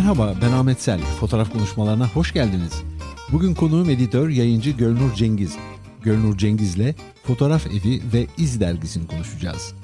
Merhaba ben Ahmet Sel. Fotoğraf konuşmalarına hoş geldiniz. Bugün konuğum editör, yayıncı Gölnur Cengiz. Gölnur Cengiz'le Fotoğraf Evi ve İz dergisini konuşacağız.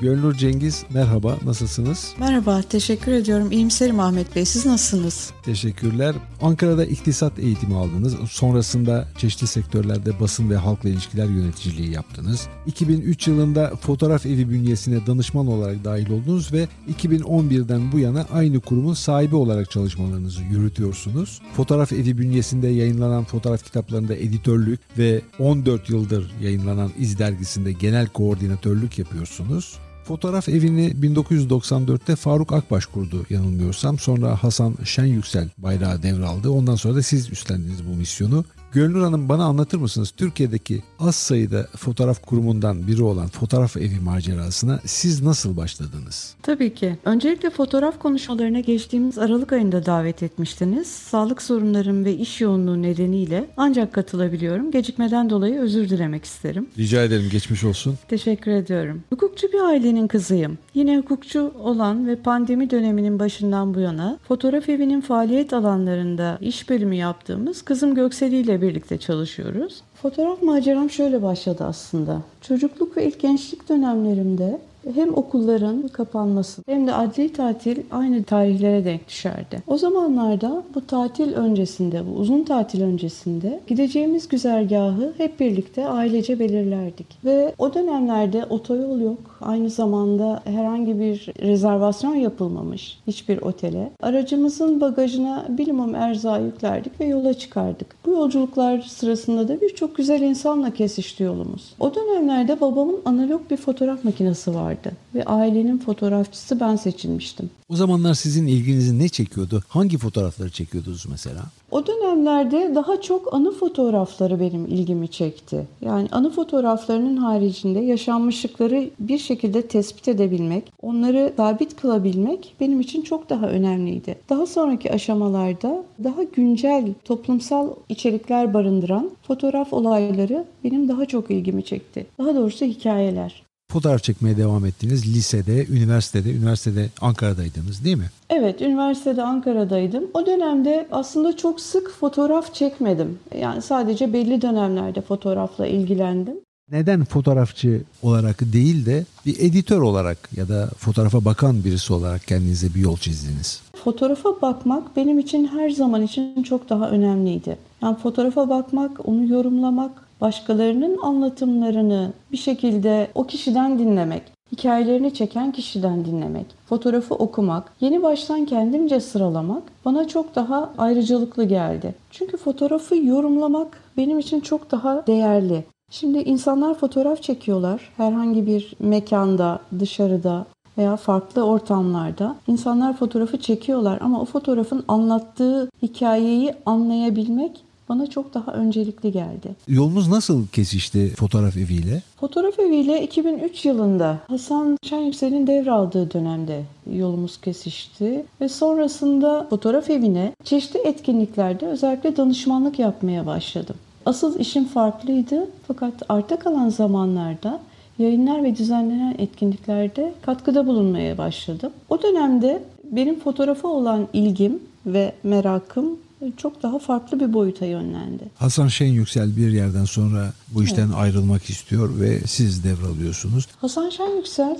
Gölnur Cengiz merhaba nasılsınız? Merhaba teşekkür ediyorum. İyimserim Ahmet Bey. Siz nasılsınız? Teşekkürler. Ankara'da iktisat eğitimi aldınız. Sonrasında çeşitli sektörlerde basın ve halkla ilişkiler yöneticiliği yaptınız. 2003 yılında fotoğraf evi bünyesine danışman olarak dahil oldunuz ve 2011'den bu yana aynı kurumun sahibi olarak çalışmalarınızı yürütüyorsunuz. Fotoğraf evi bünyesinde yayınlanan fotoğraf kitaplarında editörlük ve 14 yıldır yayınlanan İz dergisinde genel koordinatörlük yapıyorsunuz. Fotoğraf evini 1994'te Faruk Akbaş kurdu yanılmıyorsam. Sonra Hasan Şen Yüksel bayrağı devraldı. Ondan sonra da siz üstlendiniz bu misyonu. Gönül Hanım bana anlatır mısınız Türkiye'deki az sayıda fotoğraf kurumundan biri olan fotoğraf evi macerasına siz nasıl başladınız? Tabii ki. Öncelikle fotoğraf konuşmalarına geçtiğimiz Aralık ayında davet etmiştiniz. Sağlık sorunlarım ve iş yoğunluğu nedeniyle ancak katılabiliyorum. Gecikmeden dolayı özür dilemek isterim. Rica ederim geçmiş olsun. Teşekkür ediyorum. Hukukçu bir ailenin kızıyım. Yine hukukçu olan ve pandemi döneminin başından bu yana fotoğraf evinin faaliyet alanlarında iş bölümü yaptığımız kızım Gökseli ile birlikte çalışıyoruz. Fotoğraf maceram şöyle başladı aslında. Çocukluk ve ilk gençlik dönemlerimde hem okulların kapanması hem de adli tatil aynı tarihlere denk düşerdi. O zamanlarda bu tatil öncesinde, bu uzun tatil öncesinde gideceğimiz güzergahı hep birlikte ailece belirlerdik. Ve o dönemlerde otoyol yok. Aynı zamanda herhangi bir rezervasyon yapılmamış hiçbir otele. Aracımızın bagajına bilimum erzağı yüklerdik ve yola çıkardık. Bu yolculuklar sırasında da birçok güzel insanla kesişti yolumuz. O dönemlerde babamın analog bir fotoğraf makinesi vardı ve ailenin fotoğrafçısı ben seçilmiştim. O zamanlar sizin ilginizi ne çekiyordu? Hangi fotoğrafları çekiyordunuz mesela? O dönemlerde daha çok anı fotoğrafları benim ilgimi çekti. Yani anı fotoğraflarının haricinde yaşanmışlıkları bir şekilde tespit edebilmek, onları sabit kılabilmek benim için çok daha önemliydi. Daha sonraki aşamalarda daha güncel toplumsal içerikler barındıran fotoğraf olayları benim daha çok ilgimi çekti. Daha doğrusu hikayeler. Fotoğraf çekmeye devam ettiniz lisede, üniversitede, üniversitede Ankara'daydınız değil mi? Evet, üniversitede Ankara'daydım. O dönemde aslında çok sık fotoğraf çekmedim. Yani sadece belli dönemlerde fotoğrafla ilgilendim. Neden fotoğrafçı olarak değil de bir editör olarak ya da fotoğrafa bakan birisi olarak kendinize bir yol çizdiniz? Fotoğrafa bakmak benim için her zaman için çok daha önemliydi. Yani fotoğrafa bakmak, onu yorumlamak, başkalarının anlatımlarını bir şekilde o kişiden dinlemek, hikayelerini çeken kişiden dinlemek, fotoğrafı okumak, yeni baştan kendimce sıralamak bana çok daha ayrıcalıklı geldi. Çünkü fotoğrafı yorumlamak benim için çok daha değerli. Şimdi insanlar fotoğraf çekiyorlar herhangi bir mekanda, dışarıda veya farklı ortamlarda insanlar fotoğrafı çekiyorlar ama o fotoğrafın anlattığı hikayeyi anlayabilmek bana çok daha öncelikli geldi. Yolunuz nasıl kesişti fotoğraf eviyle? Fotoğraf eviyle 2003 yılında Hasan Şenyüksel'in devraldığı dönemde yolumuz kesişti ve sonrasında fotoğraf evine çeşitli etkinliklerde özellikle danışmanlık yapmaya başladım. Asıl işim farklıydı fakat arta kalan zamanlarda yayınlar ve düzenlenen etkinliklerde katkıda bulunmaya başladım. O dönemde benim fotoğrafa olan ilgim ve merakım çok daha farklı bir boyuta yönlendi. Hasan Şen Yüksel bir yerden sonra bu işten evet. ayrılmak istiyor ve siz devralıyorsunuz. Hasan Şen Yüksel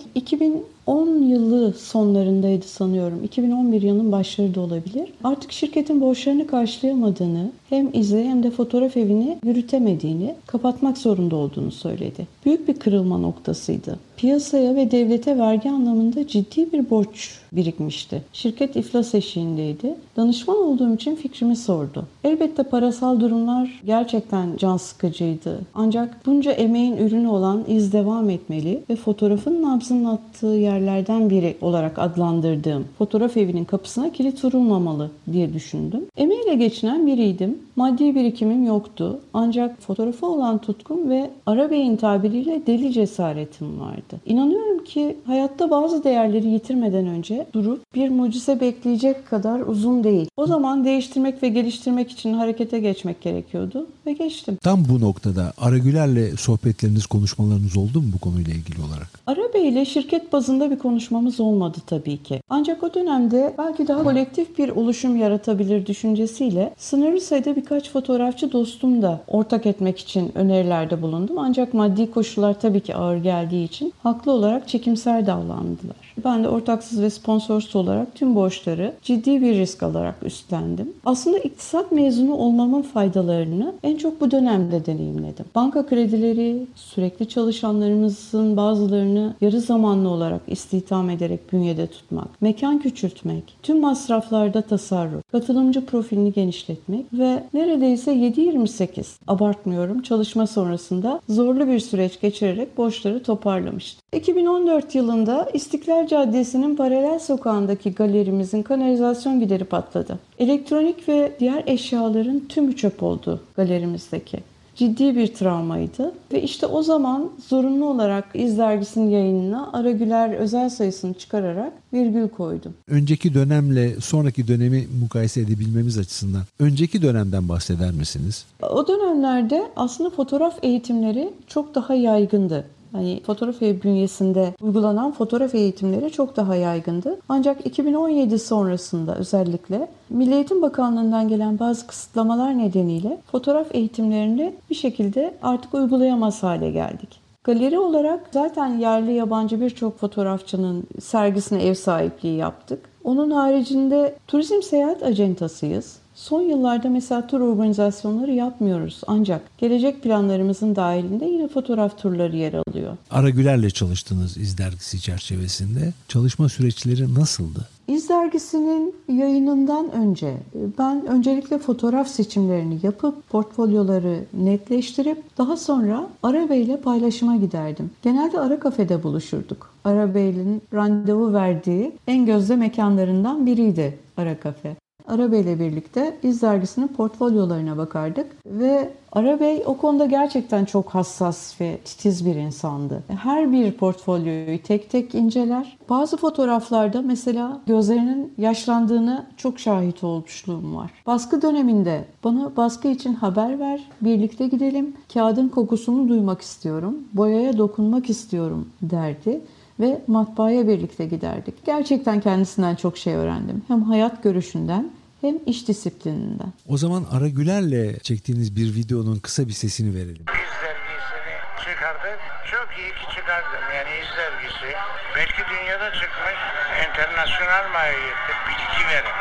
2010 yılı sonlarındaydı sanıyorum. 2011 yılının başları da olabilir. Artık şirketin borçlarını karşılayamadığını, hem izi hem de fotoğraf evini yürütemediğini, kapatmak zorunda olduğunu söyledi. Büyük bir kırılma noktasıydı. Piyasaya ve devlete vergi anlamında ciddi bir borç birikmişti. Şirket iflas eşiğindeydi. Danışman olduğum için fikrimi sordu. Elbette parasal durumlar gerçekten can sıkıcıydı. Ancak bunca emeğin ürünü olan iz devam etmeli ve fotoğrafın nabzının attığı yerlerden biri olarak adlandırdığım fotoğraf evinin kapısına kilit vurulmamalı diye düşündüm. Emeğiyle geçinen biriydim. Maddi birikimim yoktu. Ancak fotoğrafa olan tutkum ve Arabey'in tabiriyle deli cesaretim vardı. İnanıyorum ki hayatta bazı değerleri yitirmeden önce durup bir mucize bekleyecek kadar uzun değil. O zaman değiştirmek ve geliştirmek için harekete geçmek gerekiyordu ve geçtim. Tam bu noktada Aragüler'le sohbetleriniz, konuşmalarınız oldu mu bu konuyla ilgili olarak? Arabey ile şirket bazında bazında bir konuşmamız olmadı tabii ki. Ancak o dönemde belki daha kolektif bir oluşum yaratabilir düşüncesiyle sınırlı sayıda birkaç fotoğrafçı dostum da ortak etmek için önerilerde bulundum. Ancak maddi koşullar tabii ki ağır geldiği için haklı olarak çekimser davrandılar. Ben de ortaksız ve sponsorsuz olarak tüm borçları ciddi bir risk alarak üstlendim. Aslında iktisat mezunu olmamın faydalarını en çok bu dönemde deneyimledim. Banka kredileri, sürekli çalışanlarımızın bazılarını yarı zamanlı olarak istihdam ederek bünyede tutmak, mekan küçültmek, tüm masraflarda tasarruf, katılımcı profilini genişletmek ve neredeyse 7-28 abartmıyorum çalışma sonrasında zorlu bir süreç geçirerek borçları toparlamıştım. 2014 yılında İstiklal Caddesi'nin paralel sokağındaki galerimizin kanalizasyon gideri patladı. Elektronik ve diğer eşyaların tümü çöp oldu galerimizdeki ciddi bir travmaydı. Ve işte o zaman zorunlu olarak İz Dergisi'nin yayınına Ara Güler özel sayısını çıkararak virgül koydum. Önceki dönemle sonraki dönemi mukayese edebilmemiz açısından önceki dönemden bahseder misiniz? O dönemlerde aslında fotoğraf eğitimleri çok daha yaygındı. Hani fotoğraf bünyesinde uygulanan fotoğraf eğitimleri çok daha yaygındı. Ancak 2017 sonrasında özellikle Milli Eğitim Bakanlığı'ndan gelen bazı kısıtlamalar nedeniyle fotoğraf eğitimlerini bir şekilde artık uygulayamaz hale geldik. Galeri olarak zaten yerli yabancı birçok fotoğrafçının sergisine ev sahipliği yaptık. Onun haricinde turizm seyahat acentasıyız. Son yıllarda mesela tur organizasyonları yapmıyoruz ancak gelecek planlarımızın dahilinde yine fotoğraf turları yer alıyor. Ara Güler'le çalıştınız İz Dergisi çerçevesinde. Çalışma süreçleri nasıldı? İz Dergisi'nin yayınından önce ben öncelikle fotoğraf seçimlerini yapıp portfolyoları netleştirip daha sonra Arabe ile paylaşıma giderdim. Genelde Ara Kafede buluşurduk. Arabey'in randevu verdiği en gözde mekanlarından biriydi Ara Kafe. Arabey ile birlikte İz Dergisi'nin portfolyolarına bakardık ve Arabey o konuda gerçekten çok hassas ve titiz bir insandı. Her bir portfolyoyu tek tek inceler. Bazı fotoğraflarda mesela gözlerinin yaşlandığını çok şahit olmuşluğum var. Baskı döneminde bana baskı için haber ver, birlikte gidelim, kağıdın kokusunu duymak istiyorum, boyaya dokunmak istiyorum derdi ve matbaaya birlikte giderdik. Gerçekten kendisinden çok şey öğrendim. Hem hayat görüşünden hem iş disiplininden. O zaman Ara Güler'le çektiğiniz bir videonun kısa bir sesini verelim. İz dergisini çıkardık. Çok iyi ki çıkardım. Yani İz dergisi belki dünyada çıkmış internasyonel mahiyette bilgi veren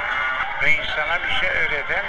ve insana bir şey öğreten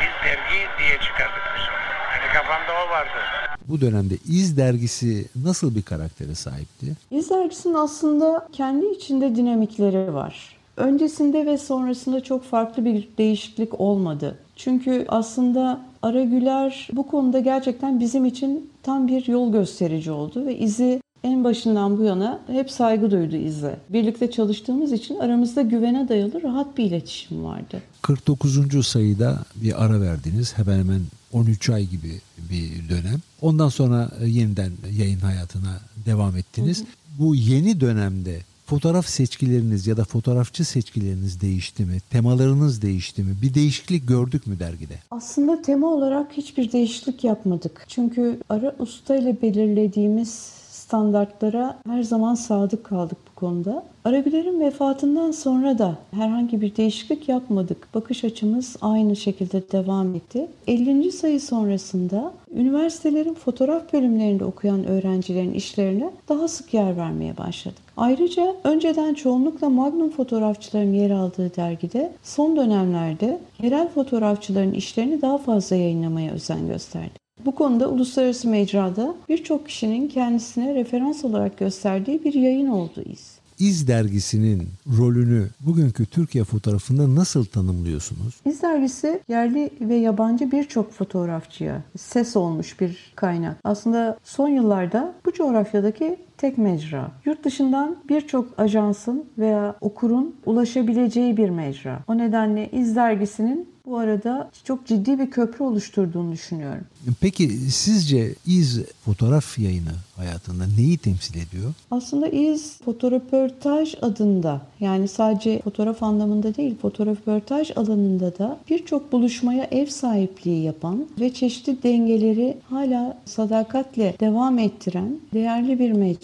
bir dergi diye çıkardık biz onu. Yani kafamda o vardı. Bu dönemde İz dergisi nasıl bir karaktere sahipti? İz dergisinin aslında kendi içinde dinamikleri var. Öncesinde ve sonrasında çok farklı bir değişiklik olmadı. Çünkü aslında Aragüler bu konuda gerçekten bizim için tam bir yol gösterici oldu ve izi en başından bu yana hep saygı duydu izi. Birlikte çalıştığımız için aramızda güvene dayalı rahat bir iletişim vardı. 49. sayıda bir ara verdiniz. Hemen hemen 13 ay gibi bir dönem. Ondan sonra yeniden yayın hayatına devam ettiniz. Hı hı. Bu yeni dönemde fotoğraf seçkileriniz ya da fotoğrafçı seçkileriniz değişti mi? Temalarınız değişti mi? Bir değişiklik gördük mü dergide? Aslında tema olarak hiçbir değişiklik yapmadık. Çünkü ara usta ile belirlediğimiz standartlara her zaman sadık kaldık konuda. Aragüler'in vefatından sonra da herhangi bir değişiklik yapmadık. Bakış açımız aynı şekilde devam etti. 50. sayı sonrasında üniversitelerin fotoğraf bölümlerinde okuyan öğrencilerin işlerine daha sık yer vermeye başladık. Ayrıca önceden çoğunlukla magnum fotoğrafçıların yer aldığı dergide son dönemlerde yerel fotoğrafçıların işlerini daha fazla yayınlamaya özen gösterdik. Bu konuda uluslararası mecrada birçok kişinin kendisine referans olarak gösterdiği bir yayın oldu iz. İz dergisinin rolünü bugünkü Türkiye fotoğrafında nasıl tanımlıyorsunuz? İz dergisi yerli ve yabancı birçok fotoğrafçıya ses olmuş bir kaynak. Aslında son yıllarda bu coğrafyadaki tek mecra. Yurt dışından birçok ajansın veya okurun ulaşabileceği bir mecra. O nedenle İz dergisinin bu arada çok ciddi bir köprü oluşturduğunu düşünüyorum. Peki sizce İz fotoğraf yayını hayatında neyi temsil ediyor? Aslında İz fotoğraförtaj adında yani sadece fotoğraf anlamında değil fotoğraförtaj alanında da birçok buluşmaya ev sahipliği yapan ve çeşitli dengeleri hala sadakatle devam ettiren değerli bir mecra.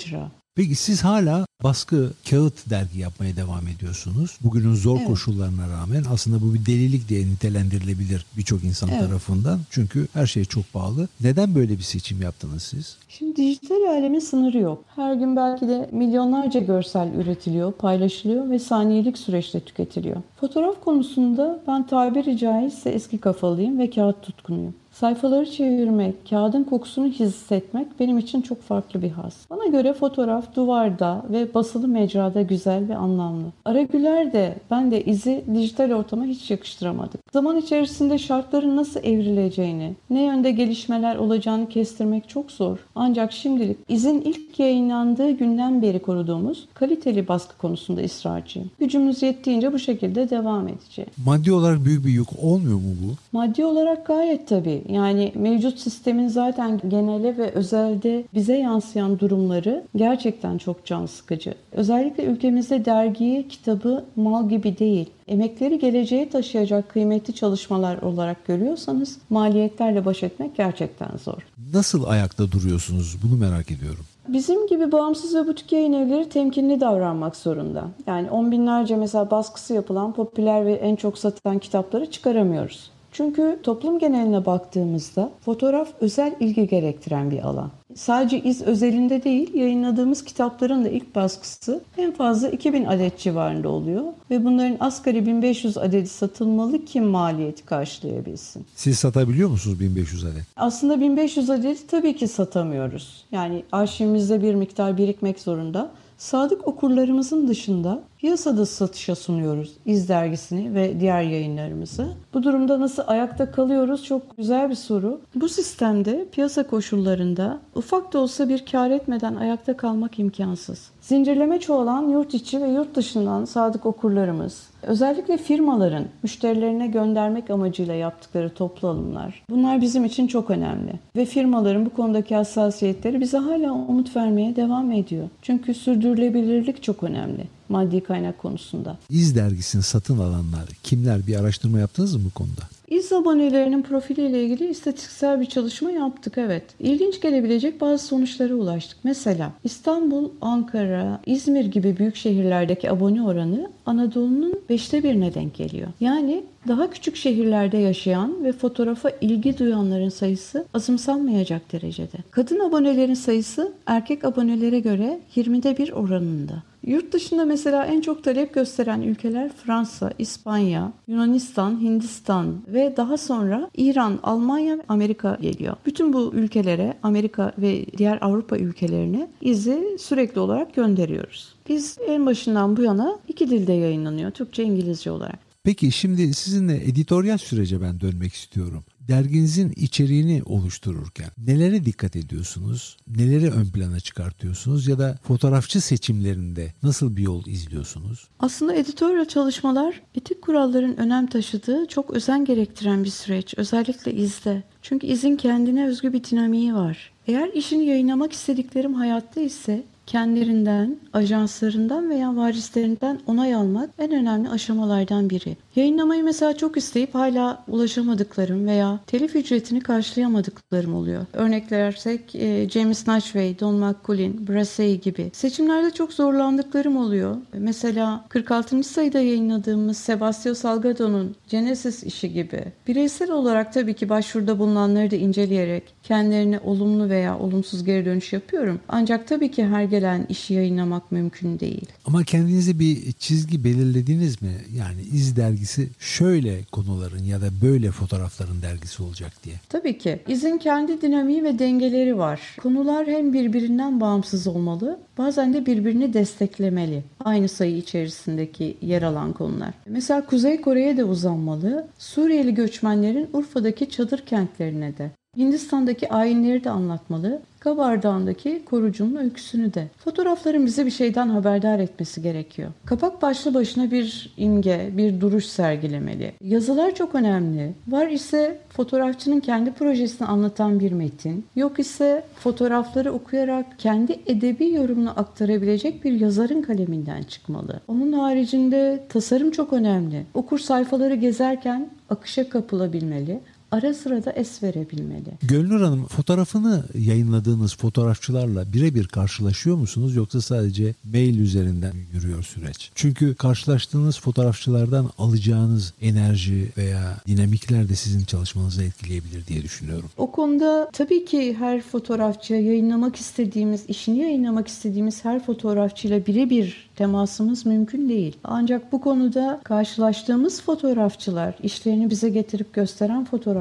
Peki siz hala baskı kağıt dergi yapmaya devam ediyorsunuz. Bugünün zor Evet. koşullarına rağmen aslında bu bir delilik diye nitelendirilebilir birçok insan Evet. tarafından. Çünkü her şey çok pahalı. Neden böyle bir seçim yaptınız siz? Şimdi dijital alemin sınırı yok. Her gün belki de milyonlarca görsel üretiliyor, paylaşılıyor ve saniyelik süreçte tüketiliyor. Fotoğraf konusunda ben tabiri caizse eski kafalıyım ve kağıt tutkunuyum. Sayfaları çevirmek, kağıdın kokusunu hissetmek benim için çok farklı bir haz. Bana göre fotoğraf duvarda ve basılı mecrada güzel ve anlamlı. Aragüler de ben de izi dijital ortama hiç yakıştıramadık. Zaman içerisinde şartların nasıl evrileceğini, ne yönde gelişmeler olacağını kestirmek çok zor. Ancak şimdilik izin ilk yayınlandığı günden beri koruduğumuz kaliteli baskı konusunda ısrarcıyım. Gücümüz yettiğince bu şekilde devam edeceğim. Maddi olarak büyük bir yük olmuyor mu bu? Maddi olarak gayet tabii. Yani mevcut sistemin zaten genele ve özelde bize yansıyan durumları gerçekten çok can sıkıcı. Özellikle ülkemizde dergiyi, kitabı mal gibi değil, emekleri geleceğe taşıyacak kıymetli çalışmalar olarak görüyorsanız maliyetlerle baş etmek gerçekten zor. Nasıl ayakta duruyorsunuz? Bunu merak ediyorum. Bizim gibi bağımsız ve butik yayın evleri temkinli davranmak zorunda. Yani on binlerce mesela baskısı yapılan popüler ve en çok satılan kitapları çıkaramıyoruz. Çünkü toplum geneline baktığımızda fotoğraf özel ilgi gerektiren bir alan. Sadece iz özelinde değil, yayınladığımız kitapların da ilk baskısı en fazla 2000 adet civarında oluyor. Ve bunların asgari 1500 adedi satılmalı ki maliyeti karşılayabilsin. Siz satabiliyor musunuz 1500 adet? Aslında 1500 adeti tabii ki satamıyoruz. Yani arşivimizde bir miktar birikmek zorunda. Sadık okurlarımızın dışında piyasada satışa sunuyoruz İz dergisini ve diğer yayınlarımızı. Bu durumda nasıl ayakta kalıyoruz çok güzel bir soru. Bu sistemde piyasa koşullarında ufak da olsa bir kar etmeden ayakta kalmak imkansız. Zincirleme çoğalan yurt içi ve yurt dışından sadık okurlarımız, özellikle firmaların müşterilerine göndermek amacıyla yaptıkları toplu alımlar. Bunlar bizim için çok önemli. Ve firmaların bu konudaki hassasiyetleri bize hala umut vermeye devam ediyor. Çünkü sürdürülebilirlik çok önemli maddi kaynak konusunda. İz dergisini satın alanlar kimler? Bir araştırma yaptınız mı bu konuda? İz abonelerinin profiliyle ilgili istatistiksel bir çalışma yaptık evet. İlginç gelebilecek bazı sonuçlara ulaştık. Mesela İstanbul, Ankara, İzmir gibi büyük şehirlerdeki abone oranı Anadolu'nun beşte birine denk geliyor. Yani daha küçük şehirlerde yaşayan ve fotoğrafa ilgi duyanların sayısı azımsanmayacak derecede. Kadın abonelerin sayısı erkek abonelere göre 20'de bir oranında. Yurt dışında mesela en çok talep gösteren ülkeler Fransa, İspanya, Yunanistan, Hindistan ve daha sonra İran, Almanya ve Amerika geliyor. Bütün bu ülkelere, Amerika ve diğer Avrupa ülkelerine izi sürekli olarak gönderiyoruz. Biz en başından bu yana iki dilde yayınlanıyor. Türkçe, İngilizce olarak. Peki şimdi sizinle editoryal sürece ben dönmek istiyorum. Derginizin içeriğini oluştururken nelere dikkat ediyorsunuz? Neleri ön plana çıkartıyorsunuz ya da fotoğrafçı seçimlerinde nasıl bir yol izliyorsunuz? Aslında editörle çalışmalar etik kuralların önem taşıdığı çok özen gerektiren bir süreç. Özellikle izde. Çünkü izin kendine özgü bir dinamiği var. Eğer işini yayınlamak istediklerim hayatta ise kendilerinden, ajanslarından veya varislerinden onay almak en önemli aşamalardan biri. Yayınlamayı mesela çok isteyip hala ulaşamadıklarım veya telif ücretini karşılayamadıklarım oluyor. Örneklersek e, James Nashway, Don McCullin, Brassey gibi. Seçimlerde çok zorlandıklarım oluyor. Mesela 46. sayıda yayınladığımız Sebastio Salgado'nun Genesis işi gibi. Bireysel olarak tabii ki başvuruda bulunanları da inceleyerek kendilerine olumlu veya olumsuz geri dönüş yapıyorum. Ancak tabii ki her gelen işi yayınlamak mümkün değil. Ama kendinize bir çizgi belirlediniz mi? Yani iz dergisi şöyle konuların ya da böyle fotoğrafların dergisi olacak diye. Tabii ki. İzin kendi dinamiği ve dengeleri var. Konular hem birbirinden bağımsız olmalı, bazen de birbirini desteklemeli. Aynı sayı içerisindeki yer alan konular. Mesela Kuzey Kore'ye de uzanmalı, Suriyeli göçmenlerin Urfa'daki çadır kentlerine de. Hindistan'daki ayinleri de anlatmalı, Kabardağ'ındaki korucunun öyküsünü de. Fotoğrafların bize bir şeyden haberdar etmesi gerekiyor. Kapak başlı başına bir imge, bir duruş sergilemeli. Yazılar çok önemli. Var ise fotoğrafçının kendi projesini anlatan bir metin, yok ise fotoğrafları okuyarak kendi edebi yorumunu aktarabilecek bir yazarın kaleminden çıkmalı. Onun haricinde tasarım çok önemli. Okur sayfaları gezerken akışa kapılabilmeli. Ara sıra da es verebilmeli. Gönül Hanım fotoğrafını yayınladığınız fotoğrafçılarla birebir karşılaşıyor musunuz yoksa sadece mail üzerinden yürüyor süreç? Çünkü karşılaştığınız fotoğrafçılardan alacağınız enerji veya dinamikler de sizin çalışmanızı etkileyebilir diye düşünüyorum. O konuda tabii ki her fotoğrafçıya yayınlamak istediğimiz, işini yayınlamak istediğimiz her fotoğrafçıyla birebir temasımız mümkün değil. Ancak bu konuda karşılaştığımız fotoğrafçılar, işlerini bize getirip gösteren fotoğrafçılar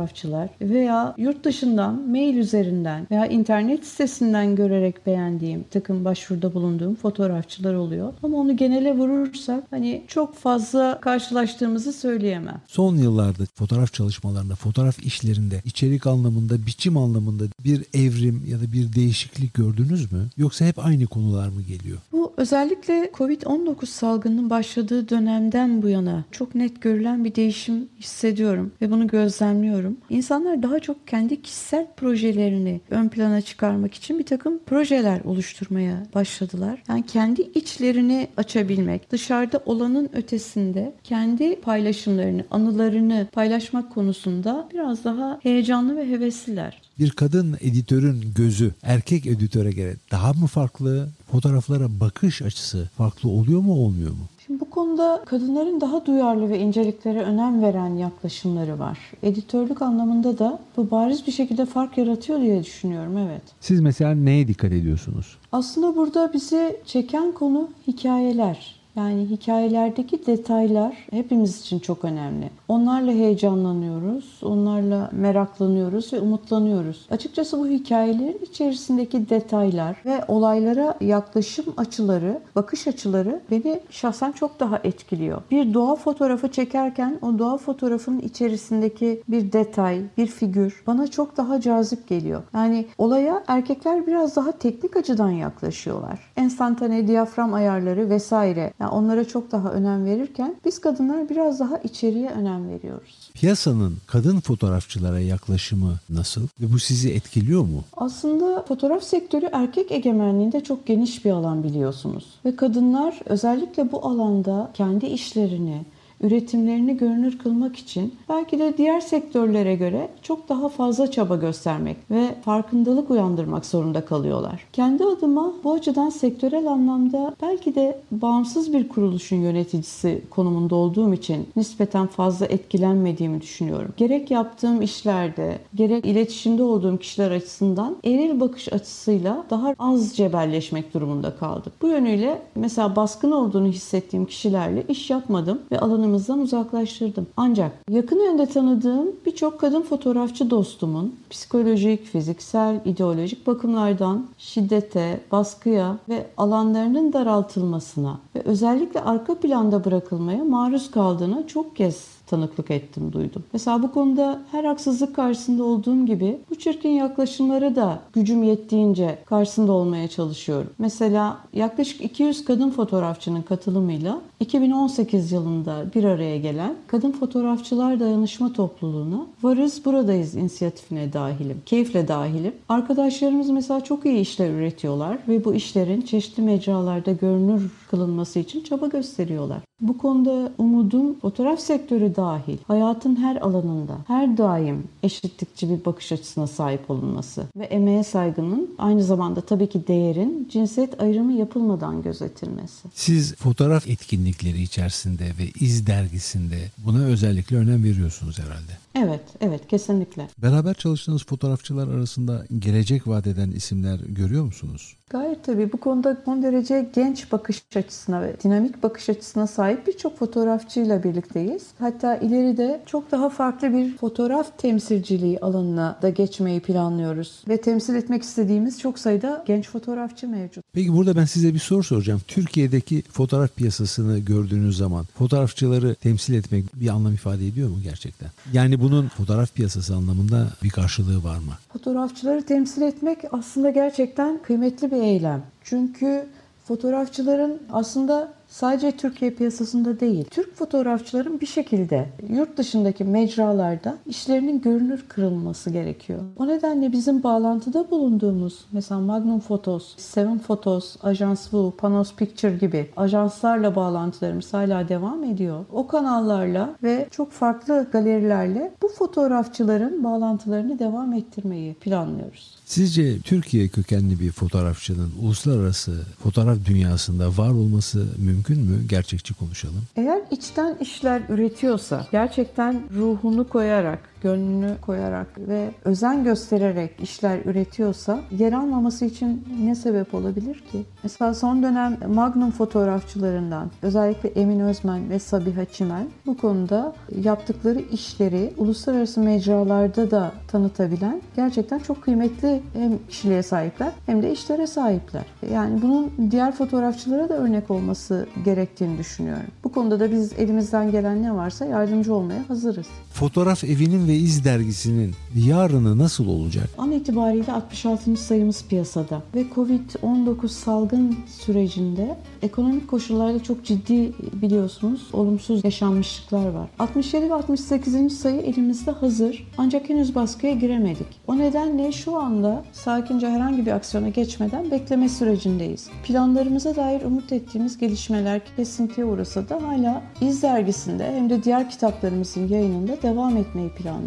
veya yurt dışından mail üzerinden veya internet sitesinden görerek beğendiğim takım başvuruda bulunduğum fotoğrafçılar oluyor. Ama onu genele vurursak hani çok fazla karşılaştığımızı söyleyemem. Son yıllarda fotoğraf çalışmalarında, fotoğraf işlerinde içerik anlamında, biçim anlamında bir evrim ya da bir değişiklik gördünüz mü? Yoksa hep aynı konular mı geliyor? Bu özellikle Covid-19 salgının başladığı dönemden bu yana çok net görülen bir değişim hissediyorum ve bunu gözlemliyorum. İnsanlar daha çok kendi kişisel projelerini ön plana çıkarmak için bir takım projeler oluşturmaya başladılar. Yani kendi içlerini açabilmek, dışarıda olanın ötesinde kendi paylaşımlarını, anılarını paylaşmak konusunda biraz daha heyecanlı ve hevesliler. Bir kadın editörün gözü erkek editöre göre daha mı farklı? Fotoğraflara bakış açısı farklı oluyor mu olmuyor mu? Konuda kadınların daha duyarlı ve inceliklere önem veren yaklaşımları var. Editörlük anlamında da bu bariz bir şekilde fark yaratıyor diye düşünüyorum, evet. Siz mesela neye dikkat ediyorsunuz? Aslında burada bizi çeken konu hikayeler. Yani hikayelerdeki detaylar hepimiz için çok önemli. Onlarla heyecanlanıyoruz, onlarla meraklanıyoruz ve umutlanıyoruz. Açıkçası bu hikayelerin içerisindeki detaylar ve olaylara yaklaşım açıları, bakış açıları beni şahsen çok daha etkiliyor. Bir doğa fotoğrafı çekerken o doğa fotoğrafının içerisindeki bir detay, bir figür bana çok daha cazip geliyor. Yani olaya erkekler biraz daha teknik açıdan yaklaşıyorlar. Enstantane diyafram ayarları vesaire. Yani onlara çok daha önem verirken biz kadınlar biraz daha içeriye önem veriyoruz. Piyasanın kadın fotoğrafçılara yaklaşımı nasıl ve bu sizi etkiliyor mu? Aslında fotoğraf sektörü erkek egemenliğinde çok geniş bir alan biliyorsunuz. Ve kadınlar özellikle bu alanda kendi işlerini, üretimlerini görünür kılmak için belki de diğer sektörlere göre çok daha fazla çaba göstermek ve farkındalık uyandırmak zorunda kalıyorlar. Kendi adıma bu açıdan sektörel anlamda belki de bağımsız bir kuruluşun yöneticisi konumunda olduğum için nispeten fazla etkilenmediğimi düşünüyorum. Gerek yaptığım işlerde, gerek iletişimde olduğum kişiler açısından eril bakış açısıyla daha az cebelleşmek durumunda kaldım. Bu yönüyle mesela baskın olduğunu hissettiğim kişilerle iş yapmadım ve alanımı alanımızdan uzaklaştırdım. Ancak yakın yönde tanıdığım birçok kadın fotoğrafçı dostumun psikolojik, fiziksel, ideolojik bakımlardan şiddete, baskıya ve alanlarının daraltılmasına ve özellikle arka planda bırakılmaya maruz kaldığına çok kez tanıklık ettim, duydum. Mesela bu konuda her haksızlık karşısında olduğum gibi bu çirkin yaklaşımlara da gücüm yettiğince karşısında olmaya çalışıyorum. Mesela yaklaşık 200 kadın fotoğrafçının katılımıyla 2018 yılında bir araya gelen Kadın Fotoğrafçılar Dayanışma Topluluğu'na Varız Buradayız inisiyatifine dahilim. Keyifle dahilim. Arkadaşlarımız mesela çok iyi işler üretiyorlar ve bu işlerin çeşitli mecralarda görünür kılınması için çaba gösteriyorlar. Bu konuda umudum fotoğraf sektörü dahil hayatın her alanında her daim eşitlikçi bir bakış açısına sahip olunması ve emeğe saygının aynı zamanda tabii ki değerin cinsiyet ayrımı yapılmadan gözetilmesi. Siz fotoğraf etkinlikleri içerisinde ve iz dergisinde buna özellikle önem veriyorsunuz herhalde. Evet, evet kesinlikle. Beraber çalıştığınız fotoğrafçılar arasında gelecek vaat eden isimler görüyor musunuz? Gayet tabii bu konuda son derece genç bakış açısına ve dinamik bakış açısına sahip birçok fotoğrafçıyla birlikteyiz. Hatta ileride çok daha farklı bir fotoğraf temsilciliği alanına da geçmeyi planlıyoruz. Ve temsil etmek istediğimiz çok sayıda genç fotoğrafçı mevcut. Peki burada ben size bir soru soracağım. Türkiye'deki fotoğraf piyasasını gördüğünüz zaman fotoğrafçıları temsil etmek bir anlam ifade ediyor mu gerçekten? Yani bunun fotoğraf piyasası anlamında bir karşılığı var mı? Fotoğrafçıları temsil etmek aslında gerçekten kıymetli bir eylem. Çünkü fotoğrafçıların aslında sadece Türkiye piyasasında değil, Türk fotoğrafçıların bir şekilde yurt dışındaki mecralarda işlerinin görünür kırılması gerekiyor. O nedenle bizim bağlantıda bulunduğumuz mesela Magnum Photos, Seven Photos, Ajans Wu, Panos Picture gibi ajanslarla bağlantılarımız hala devam ediyor. O kanallarla ve çok farklı galerilerle bu fotoğrafçıların bağlantılarını devam ettirmeyi planlıyoruz. Sizce Türkiye kökenli bir fotoğrafçının uluslararası fotoğraf dünyasında var olması mümkün mü? Gerçekçi konuşalım. Eğer içten işler üretiyorsa, gerçekten ruhunu koyarak, gönlünü koyarak ve özen göstererek işler üretiyorsa yer almaması için ne sebep olabilir ki? Mesela son dönem Magnum fotoğrafçılarından özellikle Emin Özmen ve Sabiha Çimen bu konuda yaptıkları işleri uluslararası mecralarda da tanıtabilen gerçekten çok kıymetli hem kişiliğe sahipler hem de işlere sahipler. Yani bunun diğer fotoğrafçılara da örnek olması gerektiğini düşünüyorum. Bu konuda da biz elimizden gelen ne varsa yardımcı olmaya hazırız. Fotoğraf Evi'nin ve İz Dergisi'nin yarını nasıl olacak? An itibariyle 66. sayımız piyasada ve Covid-19 salgın sürecinde ekonomik koşullarda çok ciddi biliyorsunuz olumsuz yaşanmışlıklar var. 67 ve 68. sayı elimizde hazır ancak henüz baskıya giremedik. O nedenle şu anda sakince herhangi bir aksiyona geçmeden bekleme sürecindeyiz. Planlarımıza dair umut ettiğimiz gelişmeler kesintiye uğrasa da hala İz dergisinde hem de diğer kitaplarımızın yayınında devam etmeyi planlıyoruz.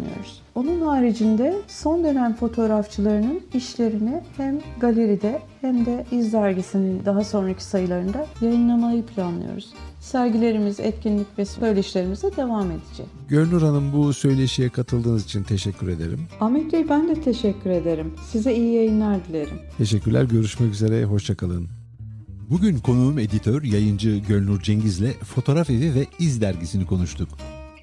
Onun haricinde son dönem fotoğrafçılarının işlerini hem galeride hem de İz dergisinin daha sonraki sayılarında yayınlamayı planlıyoruz. Sergilerimiz, etkinlik ve söyleşilerimize devam edecek. Gönül Hanım bu söyleşiye katıldığınız için teşekkür ederim. Ahmet Bey ben de teşekkür ederim. Size iyi yayınlar dilerim. Teşekkürler. Görüşmek üzere. Hoşçakalın. Bugün konuğum editör, yayıncı Gölnur Cengiz'le Fotoğraf Evi ve İz dergisini konuştuk.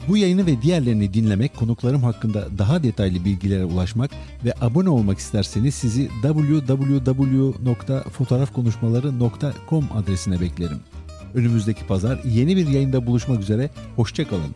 Bu yayını ve diğerlerini dinlemek, konuklarım hakkında daha detaylı bilgilere ulaşmak ve abone olmak isterseniz sizi www.fotoğrafkonuşmaları.com adresine beklerim. Önümüzdeki pazar yeni bir yayında buluşmak üzere, hoşçakalın.